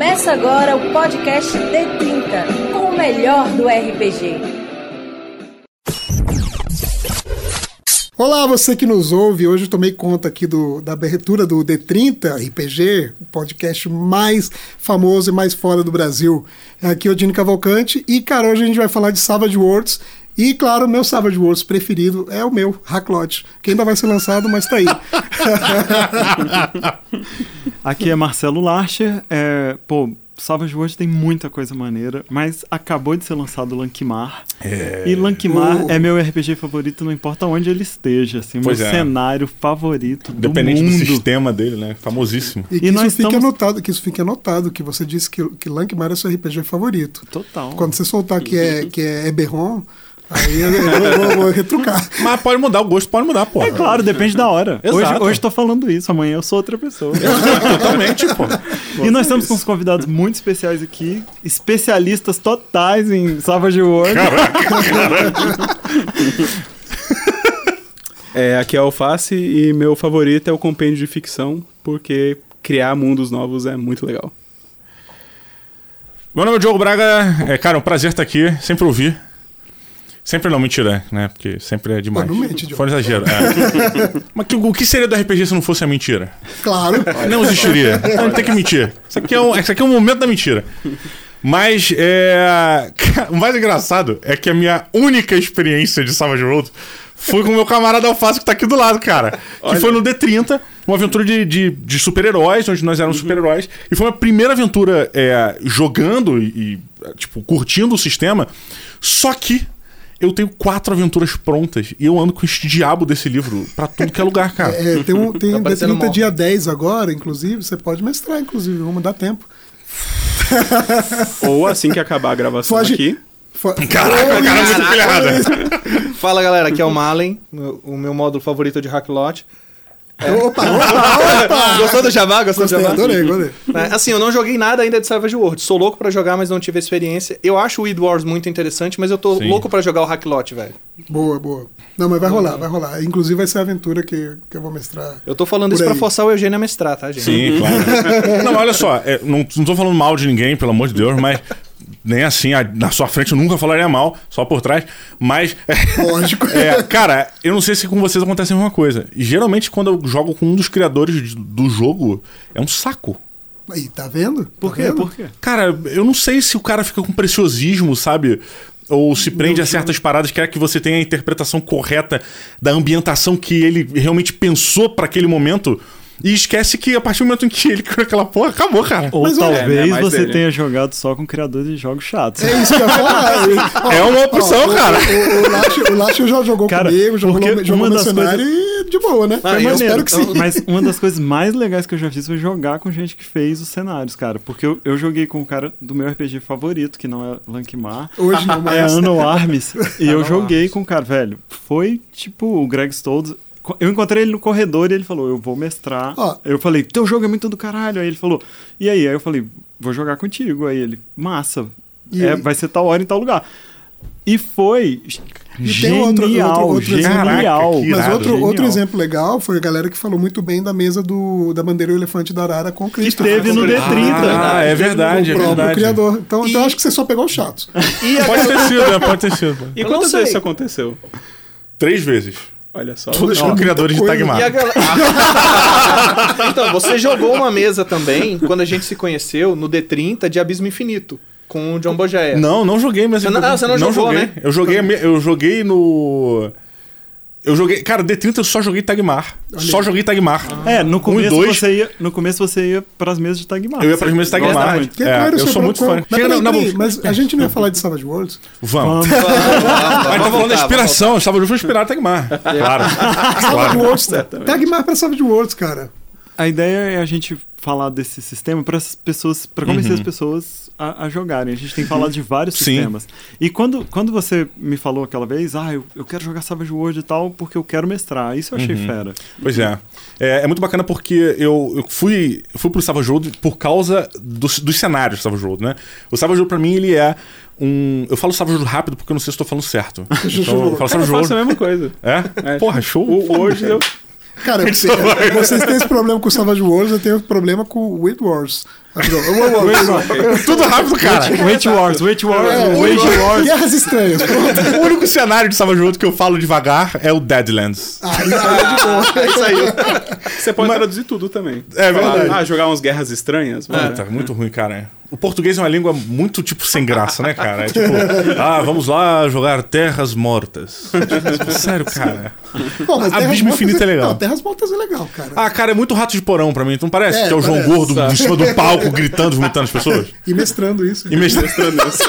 Começa agora o podcast D30, com o melhor do RPG. Olá, você que nos ouve. Hoje eu tomei conta aqui do, da abertura do D30 RPG, o podcast mais famoso e mais fora do Brasil. Aqui é o Dino Cavalcante e, cara, hoje a gente vai falar de Savage Worlds. E, claro, meu Savage Worlds preferido é o meu, Hacklot, que ainda vai ser lançado, mas tá aí. Aqui é Marcelo Larcher. É, pô, Savage Worlds tem muita coisa maneira, mas acabou de ser lançado Lankmar. É... E Lankmar Uh. é meu RPG favorito, não importa onde ele esteja. Assim, meu Pois é. cenário favorito Independente do do, mundo. sistema dele, né? Famosíssimo. E que, E isso nós fique estamos- anotado, que isso fique anotado, que você disse que, que Lankmar é seu RPG favorito. Total. Quando você soltar que é, que é Eberron, aí eu, eu vou, vou retrucar. Mas pode mudar, o gosto pode mudar, pô. É claro, depende da hora. Hoje, Exato. hoje tô falando isso, amanhã eu sou outra pessoa. Totalmente, pô. e nós estamos com uns convidados muito especiais aqui, especialistas totais em Savage Worlds. É, aqui é Alface e meu favorito é o compêndio de ficção, porque criar mundos novos é muito legal. Meu nome é Diogo Braga. É, cara, um prazer estar aqui. Sempre ouvir. Sempre não, mentira, né? Porque sempre é demais. Não mente. Foi um exagero. é. Mas que- o que seria do RPG se não fosse a mentira? Claro. Não existiria. Então tem que mentir. Isso aqui é um, isso aqui é um momento da mentira. Mas é, o mais engraçado é que a minha única experiência de Savage World foi com o meu camarada Alface que tá aqui do lado, cara. Que foi no D30, uma aventura de, de, de super-heróis, onde nós éramos super-heróis. E foi a primeira aventura é, jogando e, e, tipo, curtindo o sistema. Só que eu tenho quatro aventuras prontas e eu ando com este diabo desse livro pra tudo que é lugar, cara. É, tem um, tem Tá parecendo D30 mal. dia 10 agora, inclusive, você pode mestrar, inclusive, vamos dar tempo. Ou assim que acabar a gravação Foge- aqui. Caraca, cara, isso, muito pilhada. Fala galera, aqui é o Malen, o meu módulo favorito de Hacklot. Opa, opa, opa! Gostou do Java? Gostou Gostei, do Java? adorei, adorei. É, assim, eu não joguei nada ainda de Savage World. Sou louco pra jogar, mas não tive experiência. Eu acho o Weed Wars muito interessante, mas eu tô Sim. louco pra jogar o Hacklot, velho. Boa, boa. Não, mas vai rolar, vai rolar. Inclusive vai ser a aventura que, que eu vou mestrar. Eu tô falando isso pra aí. forçar o Eugênio a mestrar, tá, gente? Sim, claro. Não, olha só, é, não, não tô falando mal de ninguém, pelo amor de Deus, mas nem assim, na sua frente eu nunca falaria mal, só por trás. Mas, Lógico. é, cara, eu não sei se com vocês acontece a mesma coisa. Geralmente, quando eu jogo com um dos criadores do jogo, é um saco. Aí, tá vendo? Por Tá quê? vendo? Por quê? Cara, eu não sei se o cara fica com preciosismo, sabe? Ou se prende a certas paradas, quer que você tenha a interpretação correta da ambientação que ele realmente pensou pra aquele momento. E esquece que a partir do momento em que ele criou aquela porra, acabou, cara. Ou Mas, talvez é, é você dele. tenha jogado só com criadores de jogos chatos. É isso que eu ia falar. Ó, É uma opção, ó, o- cara. O, o, Lacho, o Lacho já jogou Cara, comigo, jogou, porque jogou uma das mercenário e de boa, né? Ah, eu eu espero Maneiro. que sim. Mas uma das coisas mais legais que eu já fiz foi jogar com gente que fez os cenários, cara. Porque eu, eu joguei com o cara do meu RPG favorito, que não é Lankmar. Hoje não, É mas... Ano Arms. e eu joguei com o cara, velho. Foi tipo o Greg Stoltz. Eu encontrei ele no corredor e ele falou: Eu vou mestrar. Ó. Eu falei: Teu jogo é muito do caralho. Aí ele falou: E aí? Aí eu falei: Vou jogar contigo. Aí ele: Massa. E É, vai ser tal hora em tal lugar. E foi E tem outro- genial, outro- outro exemplo. genial. Caraca, que Mas irado, outro, Genial. outro exemplo legal foi a galera que falou muito bem da mesa do, da bandeira e o elefante da Arara com o Que Cristo. teve no D30. Ah, é verdade, o é verdade. criador. Então, então acho que você só pegou os chatos. Pode ter sido, né? Pode ter sido. E quantas vezes isso aconteceu? Três vezes. Olha só. Todos Ó, com criadores de Tagmar. E a galera. então, você jogou uma mesa também, quando a gente se conheceu, no D30 de Abismo Infinito, com o John Bojaer. Não, não joguei, mas. Você não- ah, você não jogou, joguei. né? Eu joguei, eu joguei no. Eu joguei. Cara, D30 eu só joguei Tagmar. Só joguei Tagmar. É, no Um começo, dois. você ia, no começo você ia pras mesas de Tagmar. Eu ia para as mesas de Tagmar. É, o eu sou muito fã. Mas, Chega peraí, na- na- peraí, mas a gente não ia falar de Savage Worlds? Vamos. Vamos. Mas tá falando da inspiração. Eu estava junto inspirar Tagmar. Claro. Savage. Worlds. Tagmar pra Savage Worlds, cara. A ideia é a gente falar desse sistema para as pessoas, para convencer Uhum. as pessoas a, a jogarem. A gente tem falado de vários Sim. sistemas. E quando, quando você me falou aquela vez, ah, eu, eu quero jogar Savage World e tal, porque eu quero mestrar. Isso eu achei Uhum. fera. Pois é. é. é muito bacana porque eu, eu fui, eu fui pro Savage World por causa dos, dos cenários do Savage World, né? O Savage World pra mim, ele é um... Eu falo Savage World rápido porque eu não sei se estou falando certo. Então, eu falo Cara, eu Savage faço a World... mesma coisa. É? É. Porra, show. O, hoje eu. Cara, vocês têm esse problema com o Savage Wars, eu tenho problema com o Wait Wars. Tudo rápido, cara. Wait Wars, Wait Wars, É, Wage Wars. Guerras Estranhas. O único cenário de Savage Worlds que eu falo devagar é o Deadlands. Aí é de boa. Isso aí. Você pode traduzir tudo também. É verdade. Ah, jogar umas guerras estranhas? Ah, tá muito ruim, cara. O português é uma língua muito, tipo, sem graça, né, cara? É tipo, ah, vamos lá jogar Terras Mortas. Tipo, sério, cara. Pô, mas Abismo Infinito é legal. Não, Terras Mortas é legal, cara. Ah, cara, é muito rato de porão pra mim, não parece? É, que é o João parece. Gordo em cima do palco, gritando, vomitando as pessoas? E mestrando isso. E mestrando isso.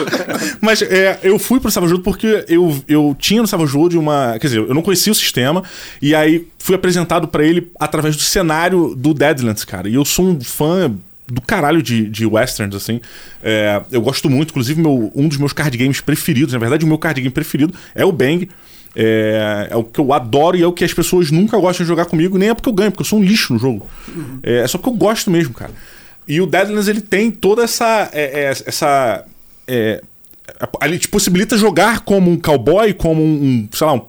Mas é, eu fui pro Savage World porque eu, eu tinha no Savage World uma. Quer dizer, eu não conhecia o sistema, e aí fui apresentado pra ele através do cenário do Deadlands, cara. E eu sou um fã do caralho de, de westerns, assim. É, eu gosto muito, inclusive, meu, um dos meus card games preferidos, na verdade, o meu card game preferido é o Bang. É, é o que eu adoro e é o que as pessoas nunca gostam de jogar comigo, nem é porque eu ganho, porque eu sou um lixo no jogo. É, é só porque eu gosto mesmo, cara. E o Deadlands ele tem toda essa. é, é, essa é, ele te possibilita jogar como um cowboy, como um, um, sei lá, um,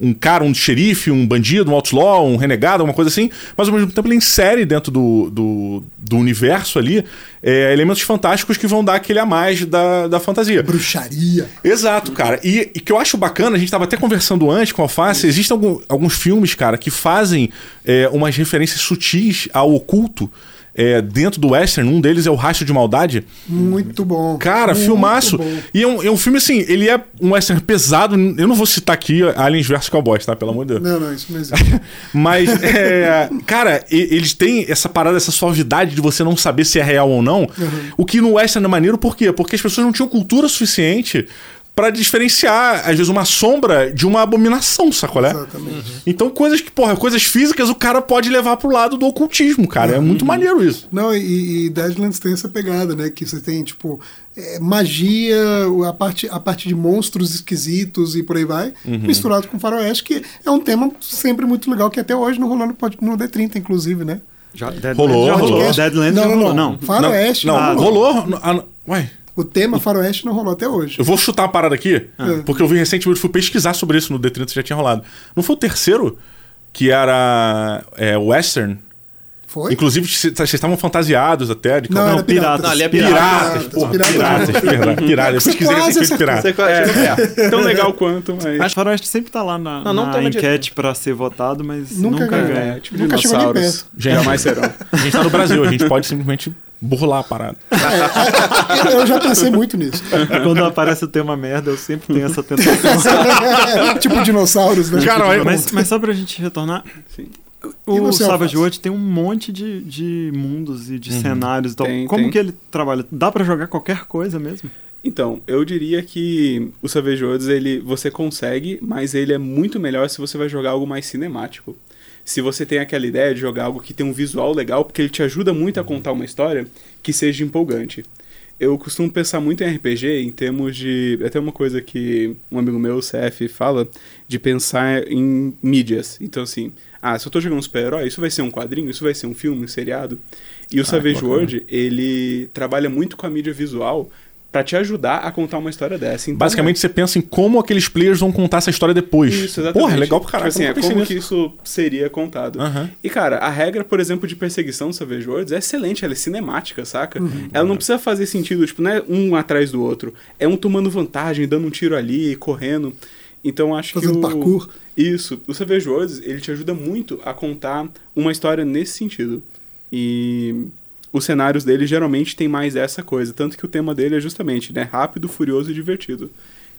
um cara, um xerife, um bandido, um outlaw, um renegado, alguma coisa assim, mas ao mesmo tempo ele insere dentro do, do, do universo ali é, elementos fantásticos que vão dar aquele a mais da, da fantasia. Bruxaria. Exato, cara. E, e que eu acho bacana, a gente tava até conversando antes com a Alface, existem algum- alguns filmes, cara, que fazem é, umas referências sutis ao oculto é, dentro do western. Um deles é o Rastro de Maldade. Muito bom. Cara, Muito filmaço. bom. E é um, é um filme assim, ele é um western pesado. Eu não vou citar aqui Aliens vs Cowboys, tá? Pelo amor de Deus. Não, não, isso não existe. Mas, é, cara, eles têm essa parada, essa suavidade de você não saber se é real ou não. O que no Western é maneiro, por quê? Porque as pessoas não tinham cultura suficiente pra diferenciar, às vezes, uma sombra de uma abominação, sacolé? Exatamente. Então, coisas que, porra, coisas físicas o cara pode levar pro lado do ocultismo, cara. É muito maneiro isso. Não, e, e Deadlands tem essa pegada, né? Que você tem, tipo, é, magia, a parte, a parte de monstros esquisitos e por aí vai, Uhum. misturado com faroeste, que é um tema sempre muito legal, que até hoje não rolou no, no D30, inclusive, né? Já, Deadlands Rolou, já rolou. Deadlands não, não, rolou. não. Não. Faroeste não, não, não, rolou. rolou. ah, não- Ué. O tema faroeste não rolou até hoje. Eu vou chutar uma parada aqui, Ah. porque eu vi recentemente, fui pesquisar sobre isso no D30, já tinha rolado. Não foi o terceiro, que era é, Western? Foi? Inclusive, vocês estavam fantasiados até de Não, cowboy. era piratas. Não, ali é Piratas, porra, Piratas. piratas, piratas, piratas. Eu Você pesquisei quase recentemente pirata. Você quase É, chegou perto. tão legal quanto, mas. Mas Faroeste sempre tá lá na, Não, não na enquete pra ser votado, mas Nunca nunca, ganha. É, tipo Nunca chegou nem dinossauros. perto. Gente. Jamais serão. A gente tá no Brasil, a gente pode simplesmente burlar a parada. É, eu já pensei muito nisso. Quando aparece o tema merda, eu sempre tenho essa tentação. tipo dinossauros, né? Cara, olha- mas, mas só pra gente retornar, Sim. O você, Savage Alface? World tem um monte de, de mundos e de cenários e tal. Tem, Como tem. que ele trabalha? Dá pra jogar qualquer coisa mesmo? Então, eu diria que o Savage Worlds, ele, você consegue, mas ele é muito melhor se você vai jogar algo mais cinemático. Se você tem aquela ideia de jogar algo que tem um visual legal, porque ele te ajuda muito a contar uma história que seja empolgante. Eu costumo pensar muito em RPG em termos de. Até uma coisa que um amigo meu, o CF, fala, de pensar em mídias. Então, assim, ah, se eu tô jogando um super-herói, isso vai ser um quadrinho, isso vai ser um filme, um seriado. E o Savage bacana. World, ele trabalha muito com a mídia visual pra te ajudar a contar uma história dessa. Então, Basicamente, você pensa em como aqueles players vão contar essa história depois. isso, exatamente. Porra, é legal pra caralho. Tipo assim, é como nisso. que isso seria contado. Aham. E, cara, a regra, por exemplo, de perseguição do Savage Worlds é excelente, ela é cinemática, saca? Uhum. Ela não precisa fazer sentido, tipo, não é um atrás do outro. É um tomando vantagem, dando um tiro ali, correndo. Então, acho Fazendo que o... parkour. Isso. O Savage Worlds, ele te ajuda muito a contar uma história nesse sentido. E os cenários dele geralmente tem mais essa coisa. Tanto que o tema dele é justamente, né? Rápido, furioso e divertido.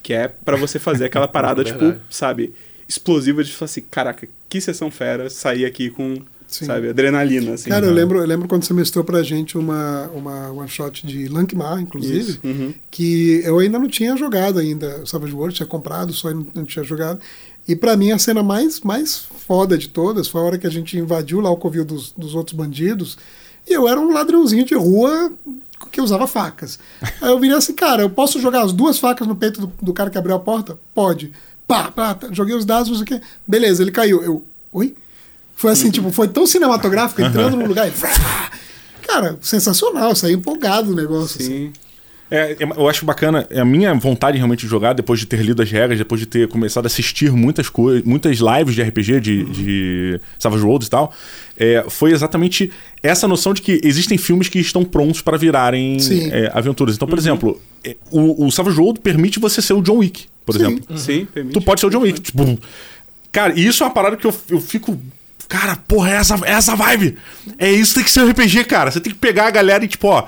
Que é pra você fazer aquela parada, tipo, sabe, explosiva de falar assim, caraca, que sessão fera, sair aqui com, Sim. sabe, adrenalina, assim. Cara, eu lembro, eu lembro quando você mestrou pra gente uma, uma one shot de Lankmar, inclusive. Uhum. que eu ainda não tinha jogado ainda. O Savage World tinha comprado, só não, não tinha jogado. E pra mim a cena mais, mais foda de todas foi a hora que a gente invadiu lá o covil dos, dos outros bandidos. E eu era um ladrãozinho de rua que usava facas. Aí eu virei assim, cara, eu posso jogar as duas facas no peito do, do cara que abriu a porta? Pode. Pá, pá, tá. joguei os dados, não sei o quê. Beleza, ele caiu. Eu, oi? Foi assim, tipo, foi tão cinematográfico, entrando no lugar e... Cara, sensacional, saí empolgado do negócio. assim. Sim. É, é, eu acho bacana, é a minha vontade realmente de jogar, depois de ter lido as regras, depois de ter começado a assistir muitas coisas, muitas lives de RPG, de, de Savage Worlds e tal, é, foi exatamente essa noção de que existem filmes que estão prontos para virarem é, aventuras. Então, por exemplo, é, o, o Savage World permite você ser o John Wick, por Sim. exemplo. Sim, permite. Tu pode ser o John Wick. Tipo, cara, e isso é uma parada que eu, eu fico. Cara, porra, é essa, é essa vibe. É isso que tem que ser um RPG, cara. Você tem que pegar a galera e, tipo, ó,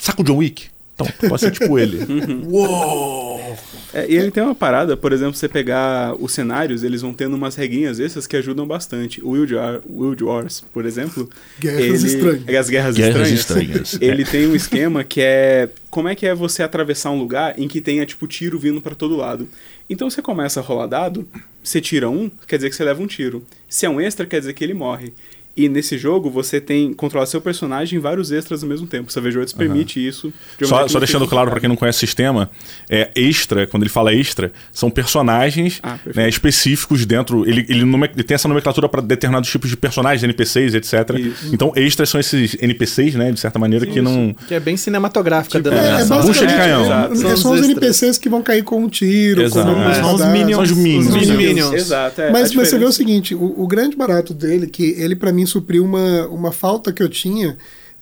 saca o John Wick? Então, tu pode ser tipo ele. Uou! É, e ele tem uma parada, por exemplo, você pegar os cenários, eles vão tendo umas regrinhas essas que ajudam bastante. O Wild, War- Wild Wars, por exemplo. Guerras ele, estranhas. É, As guerras, Guerras estranhas. estranhas. Ele tem um esquema que é. Como é que é você atravessar um lugar em que tenha, tipo, tiro vindo pra todo lado? Então você começa a rolar dado, você tira um, quer dizer que você leva um tiro. Se é um extra, quer dizer que ele morre. E nesse jogo você tem controla seu personagem em vários extras ao mesmo tempo. O Savage Worlds permite isso. de Só, só deixando claro pra complicado. quem não conhece o sistema, é extra, quando ele fala extra, são personagens Ah, né, específicos dentro. Ele, ele, nome- ele tem essa nomenclatura para determinados tipos de personagens, NPCs, etc. Isso. Então, extras são esses NPCs, né? De certa maneira, que não. Que é bem cinematográfica Tipo, da É, é Bucha de canhão. é- São é os são os extras. NPCs que vão cair com um tiro, Exato. com É, são os minions. São os minions. Os Minions. Exato. É, Mas, a mas você vê o seguinte, o, o grande barato dele, que ele pra mim supriu uma, uma falta que eu tinha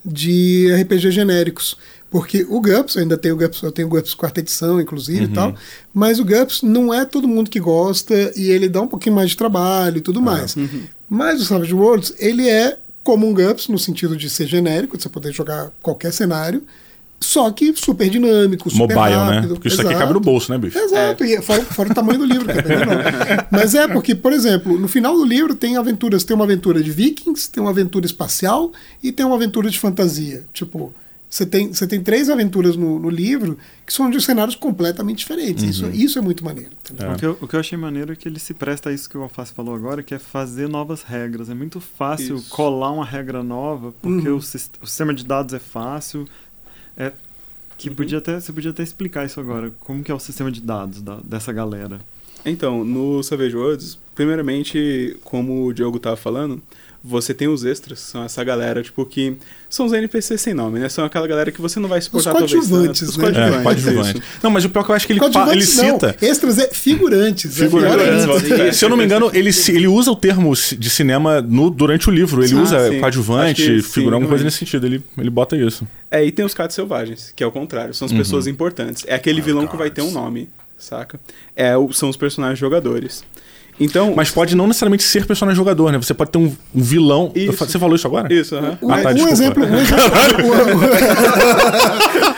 de RPG genéricos. Porque o GUPS, eu ainda tenho o GUPS, eu tenho o GUPS quarta edição, inclusive, e tal, mas o GUPS não é todo mundo que gosta e ele dá um pouquinho mais de trabalho e tudo mais. Mas o Savage Worlds, ele é como um GUPS, no sentido de ser genérico, de você poder jogar qualquer cenário, só que super dinâmico, super Mobile, rápido. né? Porque isso aqui Exato. cabe no bolso, né, bicho? Exato, e fora, fora o tamanho do livro, é menor. Mas é porque, por exemplo, no final do livro tem aventuras, tem uma aventura de vikings, tem uma aventura espacial e tem uma aventura de fantasia. Tipo, você tem, você tem três aventuras no, no livro que são de cenários completamente diferentes. Isso, isso é muito maneiro. entendeu? O, que eu, o que eu achei maneiro é que ele se presta a isso que o Alface falou agora, que é fazer novas regras. É muito fácil Isso. colar uma regra nova, porque o, sis- o sistema de dados é fácil. É, que podia até, você podia até explicar isso agora. Como que é o sistema de dados da- dessa galera? Então, no Savage Worlds, primeiramente, como o Diogo tava falando, você tem os extras, são essa galera, tipo, que são os NPCs sem nome, né? São aquela galera que você não vai suportar talvez coadjuvantes, tanto. Os né? É, coadjuvantes. coadjuvante. isso. Não, mas o pior é que eu acho que ele, ele Coadjuvantes não, cita. extras é figurantes. é Figurantes. figurantes. Se eu não me engano, ele, ele usa o termo de cinema no, durante o livro. Ele Ah, usa sim. Coadjuvante, figurão, alguma coisa nesse sentido. Ele, ele bota isso. É, e tem os cards selvagens, que é o contrário, são as pessoas importantes. É aquele vilão que vai ter um nome, saca? É, o- são os personagens jogadores. Então, Mas pode não necessariamente ser personagem jogador, né? Você pode ter um, um vilão. Isso. Você falou isso agora? isso, aham. Um, Ah, tá, um desculpa. exemplo, um exemplo,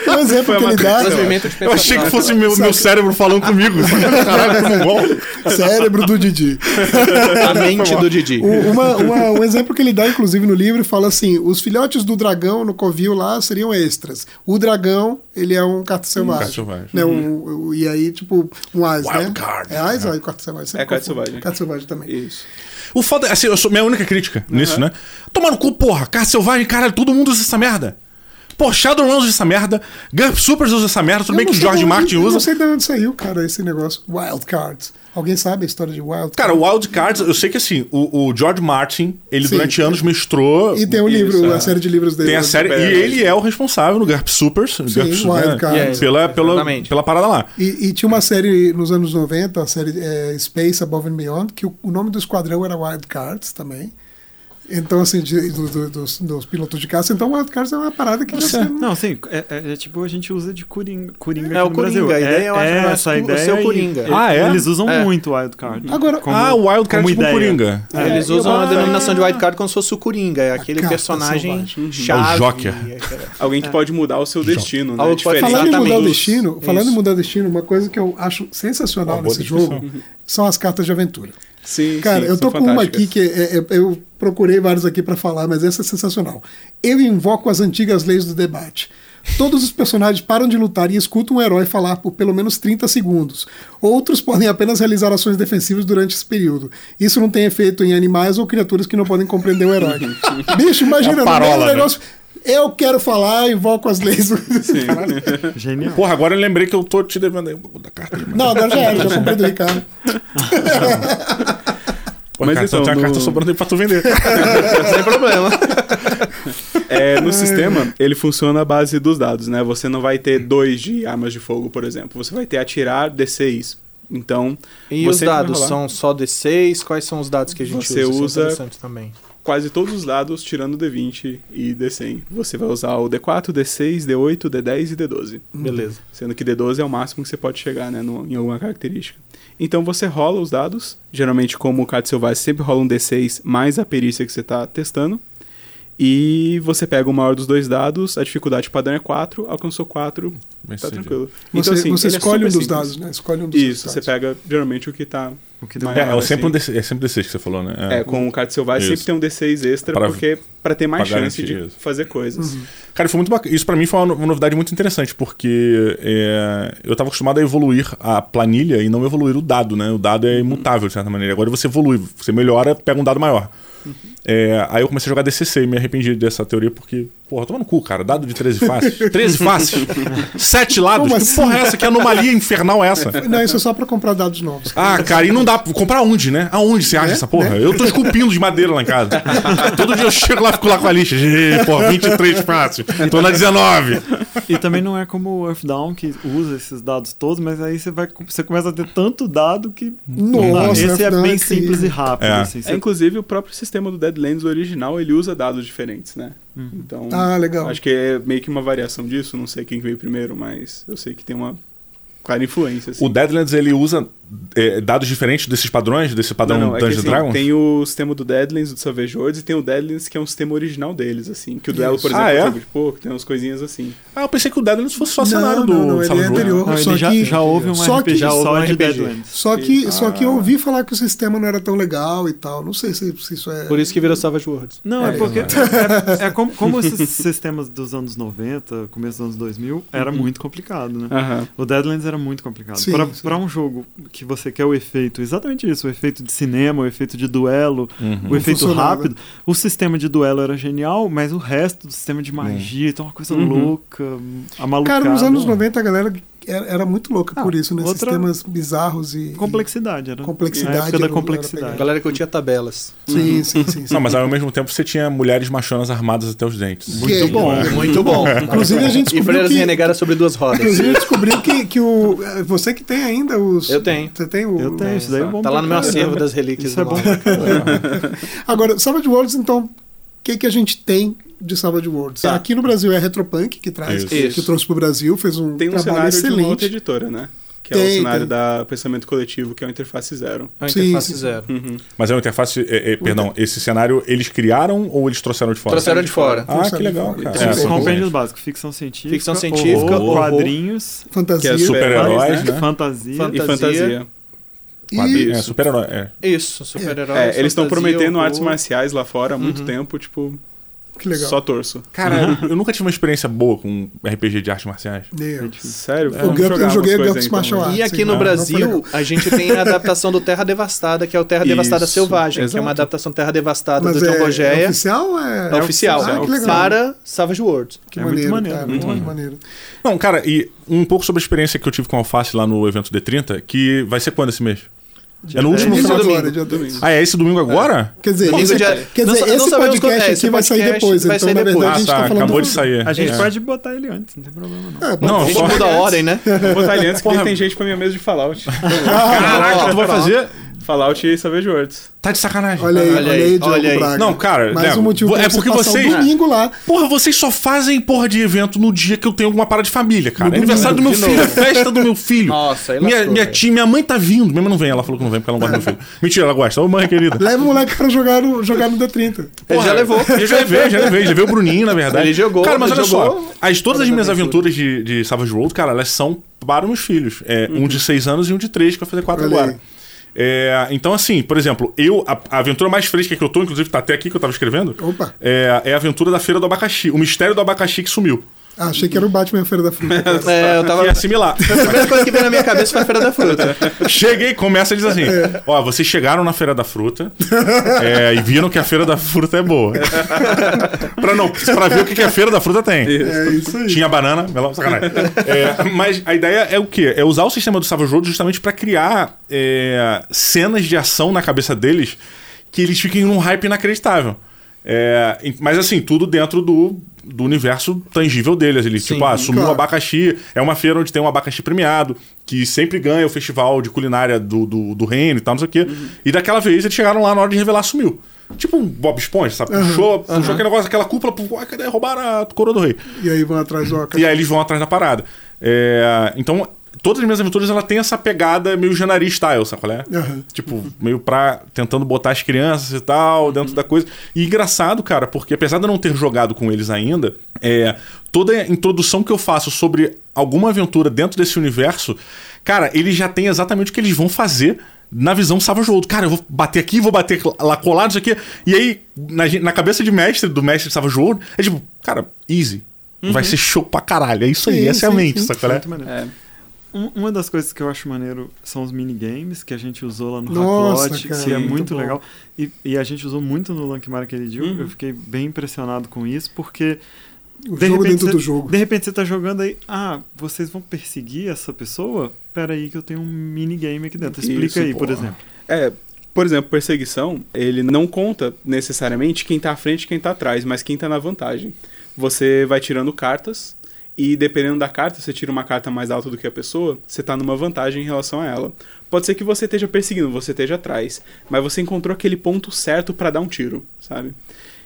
um exemplo que ele dá, Eu achei que fosse meu, meu cérebro falando comigo. Caralho, como bom. cérebro do Didi. A mente do Didi. O- uma- uma- um exemplo que ele dá, inclusive, no livro, fala assim: os filhotes do dragão no covil lá seriam extras. O dragão, ele é um carta selvagem. carta selvagem. Né, um- um- e aí, tipo, um ás, Wild né? card. É ás ou é carta selvagem? Sempre É carta selvagem. Carta selvagem também. Isso. O foda, assim, eu sou minha única crítica nisso, né? Tomar no cu, porra. Carta selvagem, caralho, todo mundo usa essa merda. Pô, Shadowrun usa essa merda. Gump Supers usa essa merda. Tudo Eu bem que o George Martin Eu usa. não sei de onde saiu, cara, esse negócio. Wild cards. Alguém sabe a história de wild Cara, cards? o Wild Cards, eu sei que assim, o, o George Martin, ele Sim. durante anos mestrou. E tem o Isso, livro, é. a série de livros dele. Tem a série. E ele é o responsável no GURP Supers. GURP Su- Wild né? Cards. Pela, pela, Exatamente. pela parada lá. E, e tinha uma série nos anos 90, a série é, Space Above and Beyond, que o, o nome do esquadrão era Wild Cards também. Então, assim, de- do- do- dos, dos pilotos de caça. Então, Wild Cards é uma parada que você. Não, sim, é, é- é tipo a gente usa de Coringa, Coringa É, o no Brasil. Coringa, a ideia eu acho é mais essa com- ideia. o seu e- Coringa. e- Ah, é? Eles usam É. muito o Wildcard. Agora- como- ah, o Wild Card como tipo. Coringa. É, Eles usam a denominação de Wild Card como se fosse o Coringa, é aquele personagem selvagem. chave. É o Joker. Alguém que pode mudar o seu destino, né? Falando em mudar o Exatamente. destino, falando em mudar o destino, uma coisa que eu acho sensacional nesse jogo são as cartas de aventura. Sim, Cara, sim, eu tô com uma aqui que é- é- eu procurei vários aqui pra falar, mas essa é sensacional. Eu invoco as antigas leis do debate. Todos os personagens param de lutar e escutam um herói falar por pelo menos 30 segundos. Outros podem apenas realizar ações defensivas durante esse período. Isso não tem efeito em animais ou criaturas que não podem compreender o herói. Bicho, imagina, É parola, né? negócio. Eu quero falar, invoco as leis. do- Caralho. Genial. Porra, agora eu lembrei que eu tô te devendo aí um da carta. Não, agora já era, já comprei do Ricardo. Pô, Mas cara, então, tem uma no- carta sobrando aí pra tu vender. Sem problema. É, no sistema, ele funciona à base dos dados, né? Você não vai ter dois de armas de fogo, por exemplo. Você vai ter atirar D6. Então, E Você os dados são só D6? Quais são os dados que a gente Você usa? Isso é usa- interessante também. quase todos os dados, tirando o D20 e D100. Você vai usar o D4, D6, D8, D10 e D12. Beleza. Sendo que D12 é o máximo que você pode chegar, né, no- em alguma característica. Então você rola os dados, geralmente como o Card Selvagem sempre rola um D6 mais a perícia que você está testando. E você pega o maior dos dois dados, a dificuldade padrão é 4, alcançou 4, Vai tá ser- tranquilo. Você, assim, você é escolhe um super dos simples. dados, né? Escolhe um dos Isso, você dados. pega geralmente o que tá. O que maior, É, é assim. sempre um D6, é sempre D6 que você falou, né? É, com o Card Selvagem Isso. sempre tem um D6 extra, Pra- porque para ter mais pra chance de isso. fazer coisas. Cara, foi muito bacana. Isso pra mim foi uma no- uma novidade muito interessante, porque é, eu tava acostumado a evoluir a planilha e não evoluir o dado, né? O dado é imutável, de certa maneira. Agora você evolui, você melhora, pega um dado maior. É, aí eu comecei a jogar DCC e me arrependi dessa teoria porque, porra, toma no cu, cara. Dado de 13 faces. 13 faces? Sete lados? Como que assim? porra é essa? Que anomalia infernal é essa? Não, isso é só pra comprar dados novos. Ah, cara, e não dá. Comprar onde, né? Aonde você acha Né? essa porra? Né? Eu tô esculpindo de madeira lá em casa. Todo dia eu chego lá e fico lá com a lixa. Porra, 23 fácil. Tô na 19. E também não é como o Earthdown, que usa esses dados todos, mas aí você, vai, você começa a ter tanto dado que. Nossa, Esse é bem é simples e rápido. É. assim, É, você- inclusive, o próprio sistema do Deadlands original, ele usa dados diferentes, né? Então, Ah, legal. acho que é meio que uma variação disso, não sei quem veio primeiro, mas eu sei que tem uma clara influência, assim. O Deadlands ele usa é, dados diferentes desses padrões, desse padrão Não, não, é que, Dungeons assim, Dragons? Tem o sistema do Deadlands, do Savage Worlds, e tem o Deadlands, que é um sistema original deles, assim. Que o duelo, por Isso. exemplo, Ah, é é? um jogo de pouco, tem umas coisinhas assim. Ah, eu pensei que o Deadlands fosse só Não, cenário não, do não, ele é anterior. Não, só ele já, que- já houve um só que- RPG já só houve um de RPG. Deadlands. Só que, só que eu Ah. ouvi falar que o sistema não era tão legal e tal. Não sei se, se isso é. Por isso que virou Savage Worlds. Não, é, É, porque é, é como, como esses sistemas dos anos 90, começo dos anos 2000, era muito complicado, né? O Deadlands era muito complicado. Sim, Pra sim. pra um jogo que você quer o efeito, exatamente isso, o efeito de cinema, o efeito de duelo, Uhum. o efeito funcionava. rápido. O sistema de duelo era genial, mas o resto do sistema de magia, então uma coisa Uhum. louca, a malucada. Cara, nos anos 90 a galera era, era muito louca Ah, por isso, né? outra- Sistemas bizarros e. Complexidade, era. Complexidade A época era- da era A complexidade. galera que eu tinha tabelas. e- Sim, sim, sim. sim. Não, mas ao mesmo tempo você tinha mulheres machonas armadas até os dentes. Que é- bom, muito bom. Inclusive a gente E descobriu freiras que. renegadas sobre duas rodas. Inclusive a gente descobriu que, que o. Você que tem ainda os. Eu tenho. Você tem o. Eu tenho, isso daí é bom Tá lá no meu acervo das relíquias Isso é bom Agora, Savage Worlds, então, que, que a gente tem de Savage Worlds? Tá. Aqui no Brasil é a Retropunk que traz, Isso. que Isso. trouxe pro Brasil, fez um Tem um trabalho cenário de uma outra excelente. editora, né? Que é o Tem, cenário tem. da Pensamento Coletivo, que é o Interface Zero. A Sim, interface sim. zero. Uhum. Mas é uma interface. é, é, perdão, esse cenário eles criaram ou eles trouxeram de fora? Trouxeram de fora. Ah, que legal, cara. Tem É, são Compêndios básicos, ficção científica, Ficção científica, horror, horror, quadrinhos, Fantasia. Que é super- Super-heróis, né? né? fantasia. Fantasia. E fantasia. E, É, Isso. super-herói. É. Isso, super-heróis. É, eles estão prometendo artes horror. marciais lá fora há muito tempo, tipo, que legal. só torço. Cara, eu nunca tive uma experiência boa com RPG de artes marciais. É. Sério? Gup- jogar eu joguei então, Martial né? Arts. E aqui sim, no não, não. Brasil, a gente tem a adaptação do Terra Devastada, que é o Terra Devastada Isso, Selvagem, que é exato. uma adaptação Terra Devastada Mas do John é, é Bogeia. oficial ou é... É oficial. Ah, que legal. Para Savage Worlds. Que É muito maneiro, maneiro, cara, muito muito maneiro. maneiro. Não, cara, e um pouco sobre a experiência que eu tive com a Alface lá no evento D30, que vai ser quando esse mês? É no último Esse final agora, domingo. dia dois. Ah, é esse domingo agora? Quer dizer, Domingo esse, dia- quer Não dizer, não esse sabemos podcast é, aqui vai sair depois. vai então, sair na verdade, depois. a gente Ah, tá tá, falando acabou de sair. A gente É. pode botar ele antes, não tem problema não. É, Não. A gente muda a ordem, né? Vou botar ele antes, porque tem gente pra minha mesa de Fallout. Caraca, tu vai fazer? Fallout e Savage Worlds. Tá de sacanagem. Olha aí, Olha olha aí, olha aí. Braga. Não, cara, Mais né, um motivo é pra você porque passar vocês- um domingo lá. Porra, vocês só fazem porra de evento no dia que eu tenho alguma parada de família, cara. No É aniversário do meu filho, é festa do meu filho. Nossa, aí minha, lascou, minha tia, minha mãe tá vindo. Minha mãe não vem, ela falou que não vem porque ela não gosta do meu filho. Mentira, ela gosta. Ô, mãe querida. Leva o moleque pra jogar no, jogar no D30. Ele já levou. Eu já levei, já levei. Já levei o Bruninho, na verdade. Ele jogou, Cara, mas ele olha jogou só. As, todas as minhas aventuras de, de Savage World, cara, elas são para meus filhos. É, Um de seis anos e um de três, que vai fazer quatro Olha agora. É, então, assim, por exemplo, eu, a, a aventura mais fresca que eu tô, inclusive tá até aqui que eu tava escrevendo, Opa. é, é a aventura da Feira do Abacaxi. O mistério do abacaxi que sumiu. Ah, achei que era o Batman Feira da Fruta. É, eu tava. É similar. A primeira coisa que veio na minha cabeça foi a Feira da Fruta. Cheguei, começa e diz assim: É. Ó, vocês chegaram na Feira da Fruta é, e viram que a Feira da Fruta é boa. pra, não, pra ver o que, que a Feira da Fruta tem. É isso aí. Tinha banana, melão, sacanagem. É, mas a ideia é o quê? É usar o sistema do Savage World justamente pra criar é, cenas de ação na cabeça deles que eles fiquem num hype inacreditável. É, mas assim, tudo dentro do do universo tangível deles. Ele, Sim, tipo, ah, sumiu um claro. abacaxi. É uma feira onde tem um abacaxi premiado, que sempre ganha o festival de culinária do, do, do reino e tal, não sei o quê. E daquela vez eles chegaram lá na hora de revelar, sumiu. Tipo um Bob Esponja, sabe? Puxou, puxou aquele negócio, aquela cúpula, pô, ai, cadê? Roubaram a coroa do rei. E aí vão atrás do E aí eles vão atrás da parada. É, então, todas as minhas aventuras, ela tem essa pegada meio Janari style, sabe qual é? Aham. Tipo, meio pra... Tentando botar as crianças e tal dentro da coisa. E engraçado, cara, porque apesar de eu não ter jogado com eles ainda, é, toda a introdução que eu faço sobre alguma aventura dentro desse universo, cara, eles já têm exatamente o que eles vão fazer na visão Savage World. Cara, eu vou bater aqui, vou bater lá colado, isso aqui. E aí, na, na cabeça de mestre, do mestre de Savage World, é tipo, cara, easy. Vai ser show pra caralho. É isso aí, Sim, essa é a sim, mente, sim. sabe qual é? Um- uma das coisas que eu acho maneiro são os minigames que a gente usou lá no Nossa, Hacklot, cara, que é muito muito legal. E, e a gente usou muito no Lankmar aquele dia. Uhum. Eu fiquei bem impressionado com isso, porque O de jogo repente dentro você- do jogo. De repente você tá jogando aí, ah, vocês vão perseguir essa pessoa? Pera aí que eu tenho um minigame aqui dentro. Explica Isso, aí, por porra. exemplo. É, por exemplo, perseguição, ele não conta necessariamente quem tá à frente e quem tá atrás, mas quem tá na vantagem. Você vai tirando cartas e dependendo da carta, você tira uma carta mais alta do que a pessoa, você tá numa vantagem em relação a ela. Pode ser que você esteja perseguindo, você esteja atrás, mas você encontrou aquele ponto certo pra dar um tiro, sabe?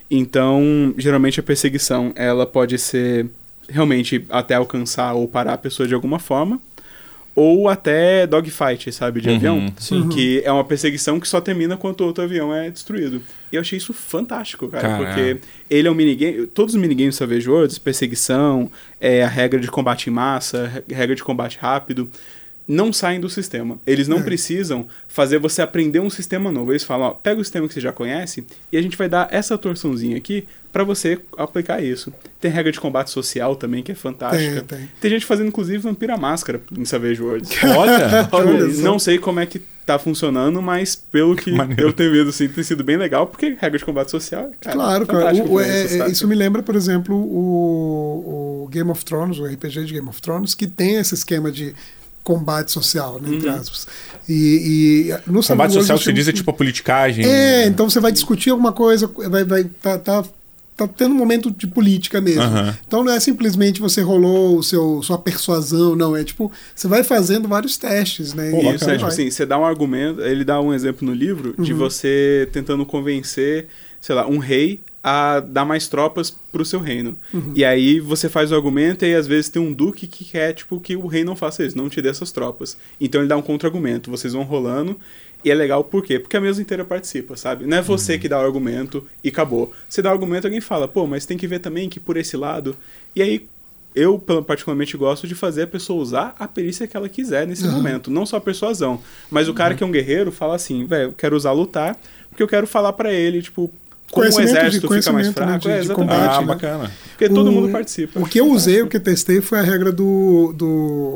Então, geralmente a perseguição, ela pode ser realmente até alcançar ou parar a pessoa de alguma forma, ou até dogfight, sabe, de Uhum. avião. Sim. Que é uma perseguição que só termina quando o outro avião é destruído. E eu achei isso fantástico, cara, Cara, porque ele é um minigame. Todos os minigames do Savage Worlds, perseguição, é, a regra de combate em massa, re- regra de combate rápido, não saem do sistema. Eles não É. precisam fazer você aprender um sistema novo. Eles falam, ó, pega o sistema que você já conhece e a gente vai dar essa torçãozinha aqui pra você aplicar isso. Tem regra de combate social também, que é fantástica. Tem, tem. Tem gente fazendo, inclusive, Vampira Máscara em Savage Worlds. Olha! Olha só. não sei como é que tá funcionando, mas pelo que Maneiro. eu tenho visto, assim, tem sido bem legal, porque regra de combate social, cara, Claro, cara. O- o- é- isso, é- isso me lembra, por exemplo, o, o Game of Thrones, o RPG de Game of Thrones, que tem esse esquema de combate social, né, entre Uhum. aspas. E, e no Combate social você diz é tipo a politicagem. É, então você vai discutir alguma coisa, vai, vai tá, tá, tá tendo um momento de política mesmo. Aham. Então não é simplesmente você rolou o seu sua persuasão, não, é tipo, você vai fazendo vários testes, né? Pô, E Isso, é tipo assim, você dá um argumento, ele dá um exemplo no livro de Uhum. você tentando convencer, sei lá, um rei a dar mais tropas pro seu reino. Uhum. E aí você faz o argumento e às vezes tem um duque que quer, tipo, que o rei não faça isso, não te dê essas tropas. Então ele dá um contra-argumento, vocês vão rolando e é legal por quê? Porque a mesa inteira participa, sabe? Não é você Uhum. que dá o argumento e acabou. Você dá o argumento alguém fala, pô, mas tem que ver também que por esse lado... E aí eu pa- particularmente gosto de fazer a pessoa usar a perícia que ela quiser nesse Aham. momento, não só a persuasão. Mas o cara que é um guerreiro fala assim, velho, eu quero usar lutar, porque eu quero falar pra ele, tipo, como o exército fica mais né, fraco. de- é, de combate, Ah, né? bacana. Porque todo O- mundo participa. O que eu usei, o que eu testei foi a regra do. do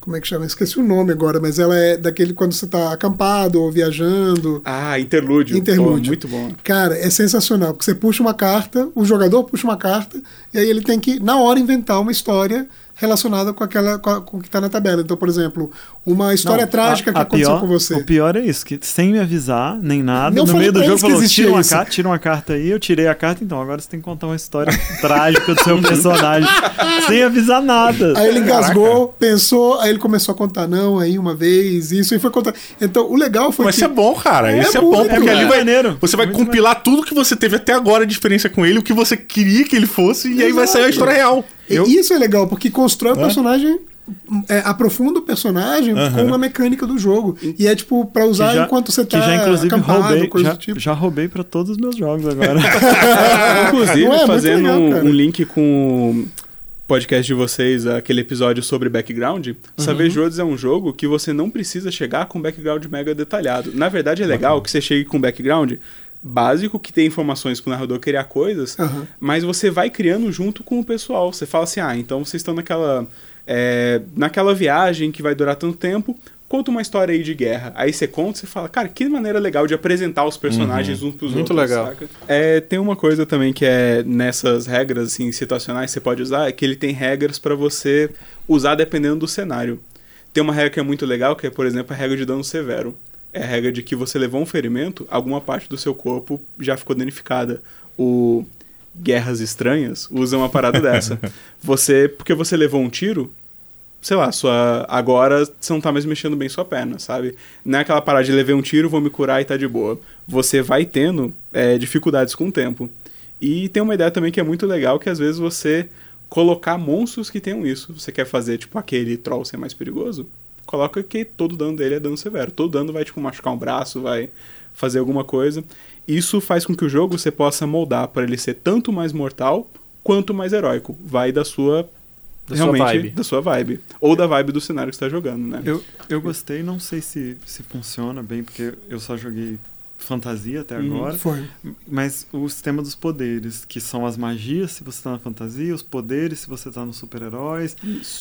como é que chama? Esqueci o nome agora, mas ela é daquele quando você tá acampado ou viajando. Ah, interlúdio. Interlúdio. Pô, muito bom. Cara, é sensacional, porque você puxa uma carta, o jogador puxa uma carta, e aí ele tem que, na hora, inventar uma história relacionada com aquela com, a- com o que está na tabela. Então, por exemplo, uma história Não, trágica a- que a aconteceu pior- com você. O pior é isso, que sem me avisar, nem nada, Não no meio do jogo falou, tira uma, isso." carta, tira uma carta aí, eu tirei a carta, então agora você tem que contar uma história trágica do seu personagem, sem avisar nada. Aí ele engasgou, pensou, aí ele começou a contar, não, aí uma vez, isso, e foi contar. Então, o legal foi Mas que. isso é bom, cara. É isso é muito, bom, porque é ali vai, maneiro. você vai compilar tudo que você teve até agora de experiência com ele, o que você queria que ele fosse, e aí vai sair a história real. Eu- Isso é legal, porque constrói o personagem. é, aprofunda o personagem com uma mecânica do jogo. E é tipo, pra usar já, enquanto você tá que já inclusive acampado, roubei, coisa já, do tipo. já roubei pra todos os meus jogos agora. Inclusive, é? Fazendo legal, um, um link com o podcast de vocês, aquele episódio sobre background, Uhum. Savage Worlds é um jogo que você não precisa chegar com background mega detalhado. Na verdade, é legal que você chegue com background básico, que tem informações pro narrador criar coisas, Aham. mas você vai criando junto com o pessoal. Você fala assim, ah, então vocês estão naquela, é, naquela viagem que vai durar tanto tempo, conta uma história aí de guerra. Aí você conta, você fala, cara, que maneira legal de apresentar os personagens uns pros Muito outros. legal. saca? É, tem uma coisa também que é nessas regras assim, situacionais que você pode usar, é que ele tem regras para você usar dependendo do cenário. Tem uma regra que é muito legal, que é, por exemplo, a regra de dano severo. É a regra de que você levou um ferimento, alguma parte do seu corpo já ficou danificada. O guerras estranhas usam uma parada dessa. Você, porque você levou um tiro, sei lá, sua agora você não tá mais mexendo bem sua perna, sabe? Não é aquela parada de levei um tiro, vou me curar e tá de boa. Você vai tendo é, dificuldades com o tempo. E tem uma ideia também que é muito legal, que às vezes você colocar monstros que tenham isso. Você quer fazer, tipo, aquele troll ser mais perigoso? Coloca que todo dano dele é dano severo. Todo dano vai, tipo, machucar um braço, vai fazer alguma coisa. Isso faz com que o jogo você possa moldar para ele ser tanto mais mortal quanto mais heróico. Vai da sua Da sua realmente vibe. da sua vibe ou da vibe do cenário que você está jogando, né? Eu, eu gostei, não sei se, se funciona bem, porque eu só joguei fantasia até Uhum. agora. Foi. Mas o sistema dos poderes, que são as magias se você tá na fantasia, os poderes se você tá nos super-heróis.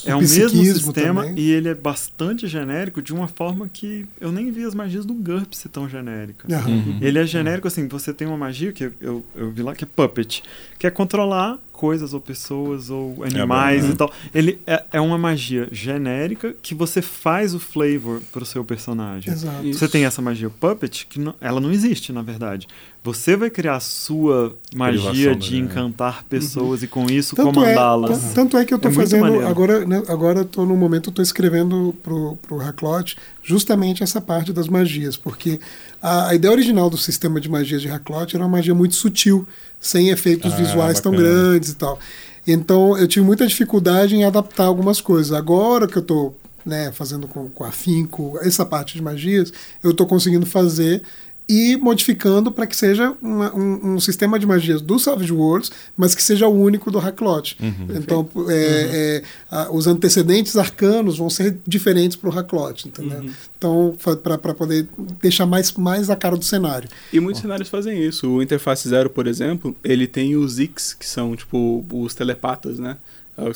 É O o mesmo sistema também. e ele é bastante genérico de uma forma que eu nem vi as magias do GURP ser tão genéricas. Uhum. Ele é genérico assim, você tem uma magia que eu, eu, eu vi lá que é puppet, que é controlar coisas ou pessoas ou animais bom. e tal. Ele é, é uma magia genérica que você faz o flavor pro seu personagem. Exato. Isso. Você tem essa magia puppet que não- ela não existe, na verdade. Você vai criar a sua magia Derivação, de né? encantar pessoas e com isso é, comandá-las. tan- tanto é que eu tô É fazendo agora, né, agora eu tô no momento eu tô escrevendo pro pro Hacklot justamente essa parte das magias, porque a, a ideia original do sistema de magias de Hacklot era uma magia muito sutil, sem efeitos Ah, visuais tão bacana. grandes e tal. Então eu tive muita dificuldade em adaptar algumas coisas. Agora que eu tô né, fazendo com, com afinco essa parte de magias, eu estou conseguindo fazer e modificando para que seja uma- um, um sistema de magias do Savage Worlds, mas que seja o único do Hacklot. Então, é, é, a- os antecedentes arcanos vão ser diferentes para o Hacklot, entendeu? Então, para poder deixar mais, mais a cara do cenário. E muitos cenários fazem isso. O Interface Zero, por exemplo, ele tem os X, que são tipo os telepatas, né?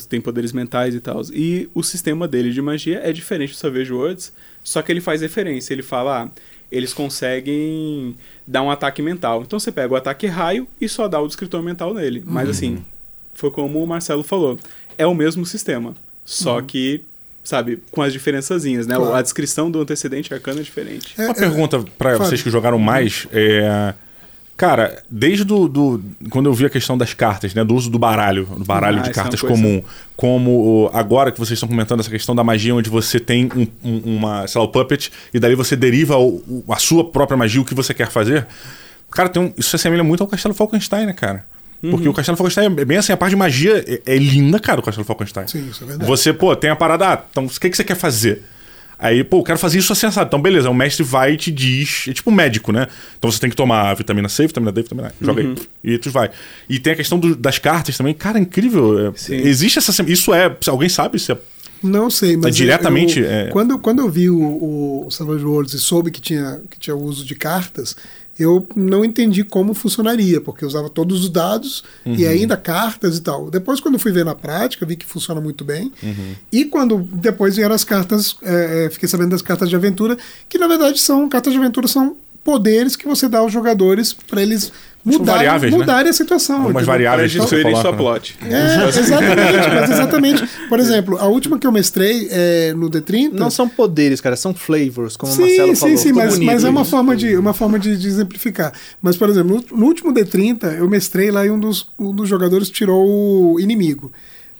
Têm poderes mentais e tal. E o sistema dele de magia é diferente do Savage Worlds, só que ele faz referência. Ele fala, ah, eles conseguem dar um ataque mental. Então você pega o ataque raio e só dá o descritor mental nele. Mas assim, foi como o Marcelo falou, é o mesmo sistema, só que, sabe, com as diferençazinhas, né? Claro. A descrição do antecedente arcano é diferente. É, Uma é, pergunta pra Fábio. vocês que jogaram mais. É... Cara, desde do, do- quando eu vi a questão das cartas, né? Do uso do baralho, do baralho Ah, de é cartas coisa. comum, como agora que vocês estão comentando essa questão da magia, onde você tem um- um- uma, sei lá, o puppet, e dali você deriva o- a sua própria magia, o que você quer fazer. Cara, tem um- isso se assemelha muito ao Castelo Falkenstein, né, cara? Porque Uhum. o Castelo Falkenstein é bem assim, a parte de magia é, é linda, cara, o Castelo Falkenstein. Sim, isso é verdade. Você, pô, tem a parada, ah, então o que, que você quer fazer? Aí, pô, eu quero fazer isso assim, assado. Então, beleza, o mestre vai e te diz. É tipo médico, né? Então você tem que tomar vitamina C, vitamina D, vitamina A. Joga aí. E tu vai. E tem a questão do- das cartas também. Cara, incrível. É, Sim. existe essa. Isso é. Alguém sabe se é. Não sei, mas. diretamente, eu- é- Quando, quando eu vi o, o Savage Worlds e soube que tinha, que tinha uso de cartas, eu não entendi como funcionaria, porque eu usava todos os dados e ainda cartas e tal. Depois, quando fui ver na prática, vi que funciona muito bem. E quando depois vieram as cartas, é, é, fiquei sabendo das cartas de aventura, que na verdade são cartas de aventura, são poderes que você dá aos jogadores para eles mudarem, variáveis, né? mudarem a situação. Algumas variáveis Para sua né? plot. É, exatamente, mas exatamente. Por exemplo, a última que eu mestrei é, no D30. Não são poderes, cara, são flavors, como o sim, Marcelo sim, falou. sim, Ficou mas, bonito mas é uma isso. forma, de, uma forma de, de exemplificar. Mas, por exemplo, no, no último D30, eu mestrei lá e um dos, um dos jogadores tirou o inimigo.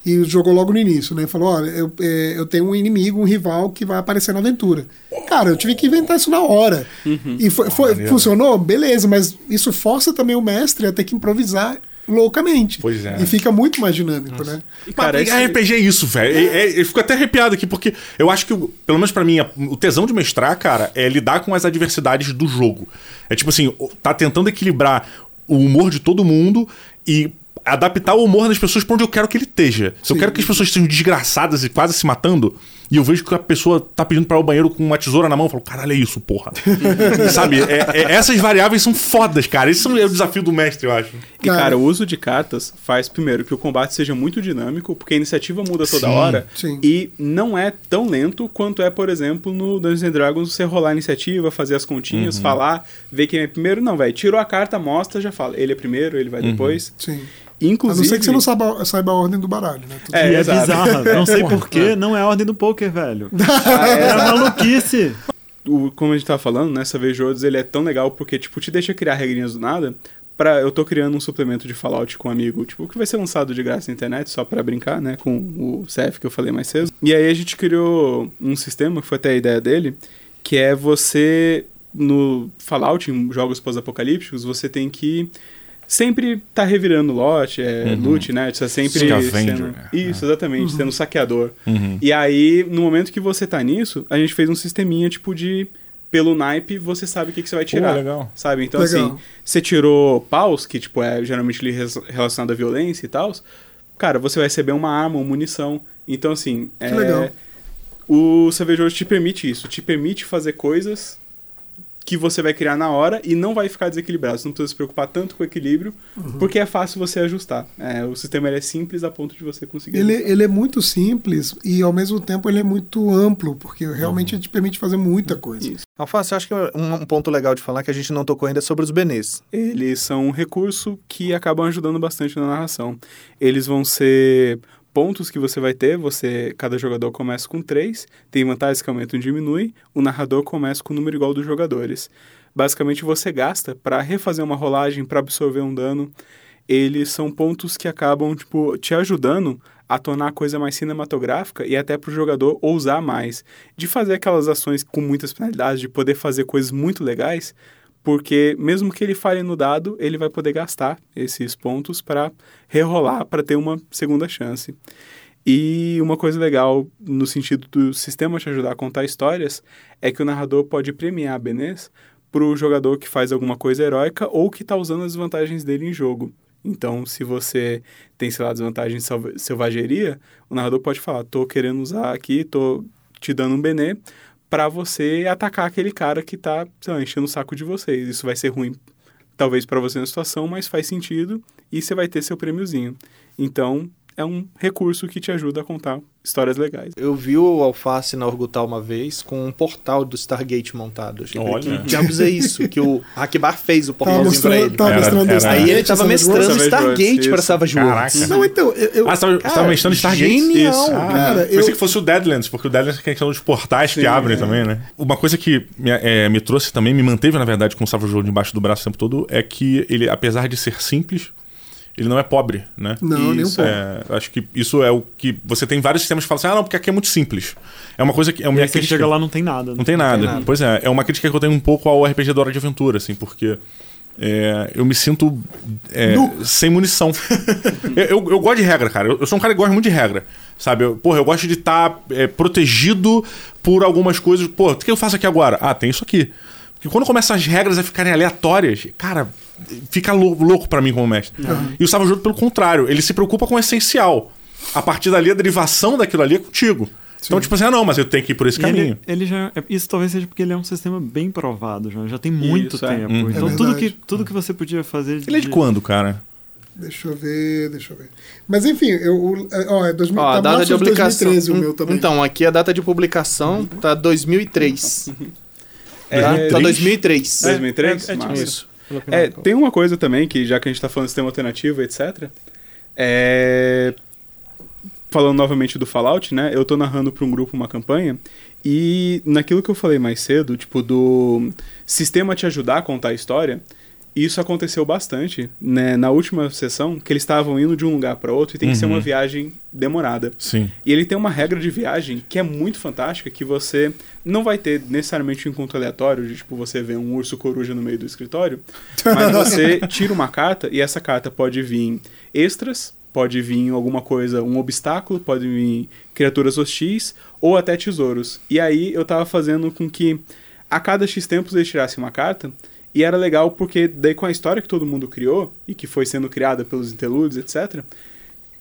E jogou logo no início, né? Falou: olha, eu, é, eu tenho um inimigo, um rival que vai aparecer na aventura. Cara, eu tive que inventar isso na hora. E foi, foi- funcionou? Beleza, mas isso força também o mestre a ter que improvisar loucamente. Pois é. E fica muito mais dinâmico, né? E, cara, Mas, esse- RPG é isso, velho. É, é- eu fico até arrepiado aqui, porque eu acho que, pelo menos pra mim, o tesão de mestrar, cara, é lidar com as adversidades do jogo. É tipo assim, tá tentando equilibrar o humor de todo mundo e adaptar o humor das pessoas pra onde eu quero que ele esteja. Se eu Sim. quero que as pessoas estejam desgraçadas e quase se matando, e eu vejo que a pessoa tá pedindo pra ir ao banheiro com uma tesoura na mão, eu falo, caralho, é isso, porra. Sabe? É- é- essas variáveis são fodas, cara. Esse é o desafio do mestre, eu acho. E, cara, o uso de cartas faz, primeiro, que o combate seja muito dinâmico, porque a iniciativa muda toda Sim, hora. sim. E não é tão lento quanto é, por exemplo, no Dungeons and Dragons, você rolar a iniciativa, fazer as continhas, Uhum. falar, ver quem é primeiro. Não, velho, tirou a carta, mostra, já fala. Ele é primeiro, ele vai depois. Sim. Inclusive. A não ser que você não saiba, saiba a ordem do baralho, né? Tudo É, E é bizarro. Não sei porquê, não é a ordem do poker, velho. É maluquice. o, como a gente tava falando, né, Savage Worlds, ele é tão legal porque, tipo, te deixa criar regrinhas do nada pra, eu tô criando um suplemento de Fallout com um amigo, tipo, que vai ser lançado de graça na internet, só pra brincar, né, com o CF que eu falei mais cedo. E aí a gente criou um sistema, que foi até a ideia dele, que é você, no Fallout, em jogos pós-apocalípticos, você tem que sempre tá revirando lote, é, Uhum. loot, né? Você tá sempre Scavenger, sendo... né? Isso, exatamente, sendo saqueador. Uhum. E aí, no momento que você tá nisso, a gente fez um sisteminha, tipo, de... Pelo naipe, você sabe o que, que você vai tirar. Pô, legal. Sabe? Então, Legal. assim, você tirou paus, que, tipo, é geralmente relacionado à violência e tal, cara, você vai receber uma arma, uma munição. Então, assim, é, legal. o cervejoso te permite isso, te permite fazer coisas que você vai criar na hora e não vai ficar desequilibrado. Você não precisa se preocupar tanto com o equilíbrio, Uhum. porque é fácil você ajustar. É, o sistema ele é simples a ponto de você conseguir. Ele, ele é muito simples e ao mesmo tempo ele é muito amplo, porque realmente ele te permite fazer muita coisa. Isso. Alface, eu acho que um, um ponto legal de falar que a gente não tocou ainda é sobre os benês. Eles são um recurso que acabam ajudando bastante na narração. Eles vão ser pontos que você vai ter, você cada jogador começa com três, tem vantagens que aumentam e diminuem, o narrador começa com o número igual dos jogadores. Basicamente você gasta para refazer uma rolagem, para absorver um dano. Eles são pontos que acabam tipo te ajudando a tornar a coisa mais cinematográfica e até para o jogador ousar mais, de fazer aquelas ações com muitas penalidades, de poder fazer coisas muito legais, porque mesmo que ele falhe no dado, ele vai poder gastar esses pontos para rerolar, para ter uma segunda chance. E uma coisa legal no sentido do sistema te ajudar a contar histórias é que o narrador pode premiar a benês para o jogador que faz alguma coisa heróica ou que está usando as vantagens dele em jogo. Então, se você tem, sei lá, desvantagem de selva- selvageria, o narrador pode falar: tô querendo usar aqui, tô te dando um benê para você atacar aquele cara que tá, lá, enchendo o saco de vocês. Isso vai ser ruim, talvez, para você na situação, mas faz sentido e você vai ter seu prêmiozinho. Então, é um recurso que te ajuda a contar histórias legais. Eu vi o Alface na Orgutal uma vez com um portal do Stargate montado. Achei Olha. Que diabos é isso? Que o Hackbar fez o Tava portalzinho pra mostrando, ele. tava Era- mostrando era- Aí ele tava mestrando Worlds. Worlds, Stargate isso. pra Savage Worlds. Caraca. Não, então, eu, eu- Ah, você tava, Cara, mestrando Stargate? genial, Isso. cara, Pensei eu- que fosse o Deadlands, porque o Deadlands tem aqueles portais que Sim, abrem é. também, né? Uma coisa que me, é, me trouxe também, me manteve, na verdade, com o Savage World embaixo do braço o tempo todo, é que ele, apesar de ser simples, ele não é pobre, né? Não, nem um pouco. É, eu acho que isso é o que. Você tem vários sistemas que falam assim, ah, não, porque aqui é muito simples. É uma coisa que. É uma E aí você crítica- chega lá não tem nada. né? Não tem nada. nada. Pois é, é uma crítica que eu tenho um pouco ao RPG da Hora de Aventura, assim, porque é, eu me sinto é, sem munição. eu, eu, eu gosto de regra, cara. Eu, eu sou um cara que gosta muito de regra. Sabe? Eu, porra, eu gosto de estar protegido por algumas coisas. Pô, o que eu faço aqui agora? Ah, tem isso aqui. Porque quando começam as regras a ficarem aleatórias, cara, fica lou- louco pra mim como mestre. E o Savage World, pelo contrário, ele se preocupa com o essencial. A partir dali, a derivação daquilo ali é contigo. Então, tipo assim, ah, não, mas eu tenho que ir por esse E caminho. Ele, ele já, é- isso talvez seja porque ele é um sistema bem provado, já, já tem muito Isso, é. tempo. Hum. Então É tudo, que, tudo que você podia fazer. Ele é de quando, cara? Deixa eu ver, deixa eu ver. Mas enfim, eu, é, ó, é 2000, Ó, a tá data de publicação. 2013 o meu também. Então, aqui a data de publicação tá 2003. É, Tá? é, Tá 2003. 2003? É, é tipo. Isso. É, tem uma coisa também que, já que a gente tá falando de sistema alternativo, etc. É... Falando novamente do Fallout, né? Eu tô narrando pra um grupo uma campanha e naquilo que eu falei mais cedo, tipo, do sistema te ajudar a contar a história, isso aconteceu bastante, né? Na última sessão, que eles estavam indo de um lugar para outro e tem que ser Uhum. uma viagem demorada. Sim. E ele tem uma regra de viagem que é muito fantástica, que você não vai ter necessariamente um encontro aleatório, de tipo, você vê um urso coruja no meio do escritório, mas você tira uma carta e essa carta pode vir extras, pode vir alguma coisa, um obstáculo, pode vir criaturas hostis ou até tesouros. E aí eu tava fazendo com que a cada X tempos eles tirassem uma carta e era legal porque daí com a história que todo mundo criou e que foi sendo criada pelos interludes, etc.,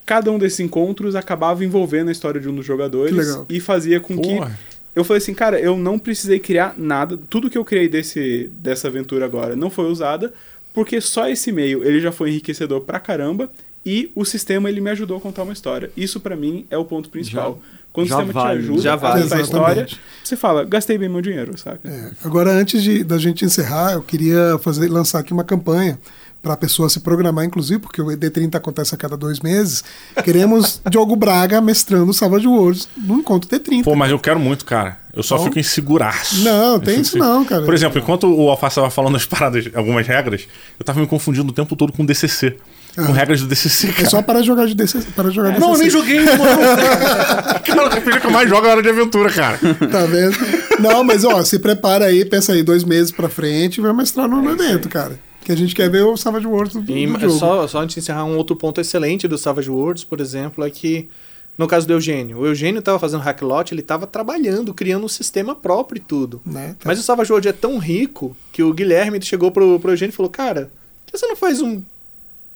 cada um desses encontros acabava envolvendo a história de um dos jogadores Que legal. e fazia com que Porra. eu falei assim, cara, eu não precisei criar nada, tudo que eu criei desse dessa aventura agora não foi usada, porque só esse meio ele já foi enriquecedor pra caramba e o sistema ele me ajudou a contar uma história. Isso pra mim é o ponto principal. Quando já o sistema vale, te ajuda já a vale. contar a Exatamente. história, você fala, gastei bem meu dinheiro, saca? É, agora, antes de, da gente encerrar, eu queria fazer, lançar aqui uma campanha para a pessoa se programar, inclusive, porque o D30 acontece a cada dois meses. Queremos Diogo Braga mestrando Savage Worlds no encontro D30. Pô, mas eu quero muito, cara. Eu só Então- fico inseguraço. Não, Eu tem isso não, cara. Por exemplo, enquanto o Alface tava falando as paradas, algumas regras, eu tava me confundindo o tempo todo com DCC. Com regras do DCC, É cara. só para jogar de DC, para jogar Não, eu nem DCC. joguei, mano. cara, o RPG que eu mais jogo é hora de aventura, cara. Tá vendo? Não, mas ó, se prepara aí, pensa aí, dois meses pra frente e vai mestrar no evento, cara. Que a gente quer ver o Savage Worlds do, do E jogo. só, só antes de encerrar, um outro ponto excelente do Savage Worlds, por exemplo, é que, no caso do Eugênio, o Eugênio estava fazendo hacklot, ele estava trabalhando, criando um sistema próprio e tudo. Né? Tá. Mas o Savage Worlds é tão rico que o Guilherme chegou pro, pro Eugênio e falou: Cara, por que você não faz um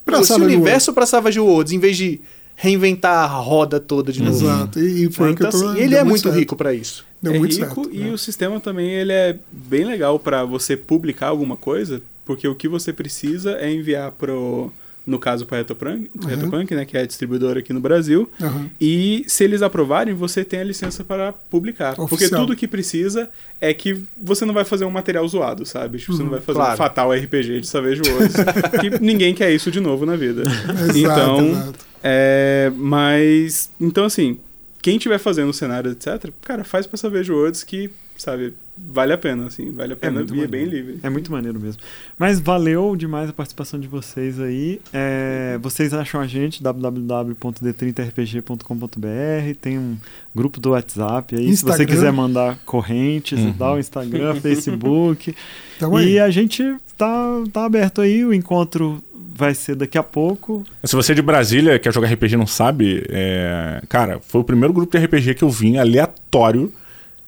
Pra esse Savage universo pra Savage Worlds em vez de reinventar a roda toda de novo? Exato. E, e foi o Então, que eu tô, assim, ele é muito certo. rico pra isso. Deu é muito rico certo. e né? o sistema também ele é bem legal pra você publicar alguma coisa, porque o que você precisa é enviar pro no caso para Retropunk, Retropunk, né, que é a distribuidora aqui no Brasil. Aham. E se eles aprovarem, você tem a licença para publicar. Porque Oficial. tudo que precisa é que você não vai fazer um material zoado, sabe? Tipo, você não vai fazer claro. um fatal RPG de Savage Worlds. que ninguém quer isso de novo na vida. Exato, então, exato. é, mas, então assim, quem estiver fazendo o cenário, etc, cara, faz pra Savage Worlds que, sabe, vale a pena, assim, vale a pena muito e é bem livre. É muito maneiro mesmo. Mas valeu demais a participação de vocês aí. É, vocês acham a gente www.d30rpg.com.br. Tem um grupo do WhatsApp aí. Se você Instagram. quiser mandar correntes e Uhum. tal, Instagram, Facebook. Então e a gente tá, tá aberto aí. O encontro vai ser daqui a pouco. Se você é de Brasília, quer jogar RPG e não sabe, é, cara, foi o primeiro grupo de RPG que eu vim aleatório.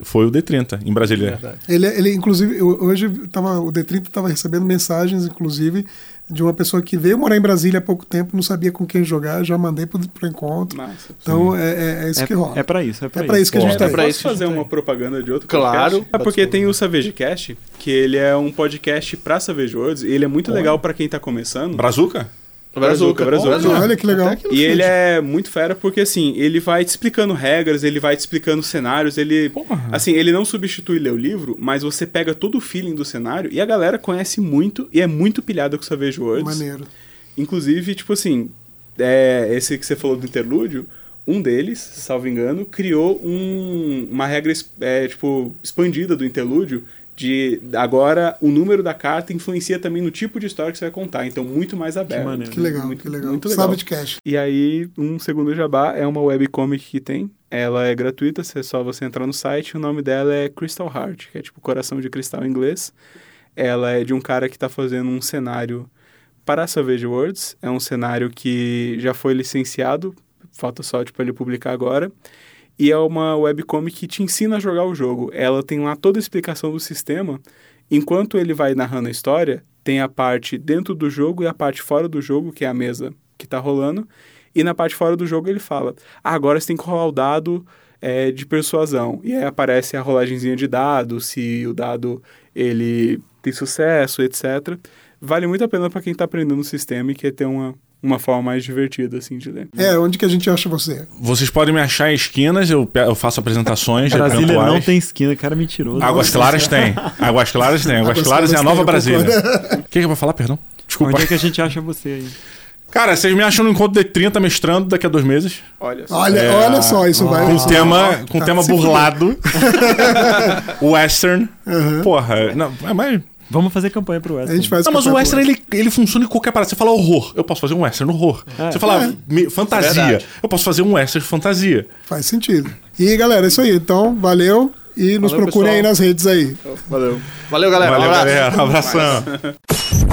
Foi o D30, em Brasília. Ele, ele inclusive, eu- hoje tava, o D30 estava recebendo mensagens, inclusive, de uma pessoa que veio morar em Brasília há pouco tempo, não sabia com quem jogar, já mandei pro, pro encontro. Massa. Então é, é- é isso É, que rola. é pra isso. É pra É pra isso que a gente tá é Posso isso fazer uma propaganda de outro Claro. podcast? É porque tem o SavageCast, que ele é um podcast pra Savage Worlds, e ele é muito legal pra quem tá começando. Brazuca? Brazuca, Brazuca. Olha que legal. Até que no E ele é muito fera porque, assim, ele vai te explicando regras, ele vai te explicando cenários, ele... Porra. Assim, ele não substitui ler o livro, mas você pega todo o feeling do cenário e a galera conhece muito e é muito pilhada com Savage Worlds. Maneiro. Inclusive, tipo assim, é, esse que você falou do interlúdio, um deles, salvo engano, criou um- uma regra é, tipo, expandida do interlúdio de agora o número da carta influencia também no tipo de história que você vai contar, então muito mais aberto. maneiro. Que legal, muito, que legal. Muito legal. Savage Cash. E aí, um segundo jabá é uma webcomic que tem. Ela é gratuita, é só você entrar no site. O nome dela é Crystal Heart, que é tipo coração de cristal em inglês. Ela é de um cara que está fazendo um cenário para Savage Worlds. É um cenário que já foi licenciado, falta só tipo, ele publicar agora. E é uma webcomic que te ensina a jogar o jogo. Ela tem lá toda a explicação do sistema. Enquanto ele vai narrando a história, tem a parte dentro do jogo e a parte fora do jogo, que é a mesa que tá rolando. E na parte fora do jogo ele fala: ah, agora você tem que rolar o dado é, de persuasão. E aí aparece a rolagenzinha de dado, se o dado ele tem sucesso, etc. Vale muito a pena para quem tá aprendendo o sistema e quer ter uma, uma forma mais divertida assim de ler. É, onde que a gente acha você? Vocês podem me achar em esquinas, eu, eu faço apresentações Brasília não tem esquina, cara mentiroso. Águas Claras tem. Águas Claras tem. Águas Claras é a nova Brasília. O que, que eu vou falar, perdão? Desculpa. Onde é que a gente acha você aí? Cara, vocês me acham no encontro de 30 mestrando daqui a dois meses. Olha só. Olha, É, olha só, isso vai. Com tema, com tá, tema burlado. Western. Porra, não, é mais. Vamos fazer campanha pro Western. A gente faz Não, mas o western ele, ele funciona em qualquer parada. Você fala horror, eu posso fazer um western horror. É. Você fala me- fantasia, Verdade. eu posso fazer um western fantasia. Faz sentido. E galera, é isso aí. Então, valeu. E nos Valeu, procurem aí pessoal. nas redes aí. Valeu. Valeu, galera. Valeu, um abraço. galera. Um abração.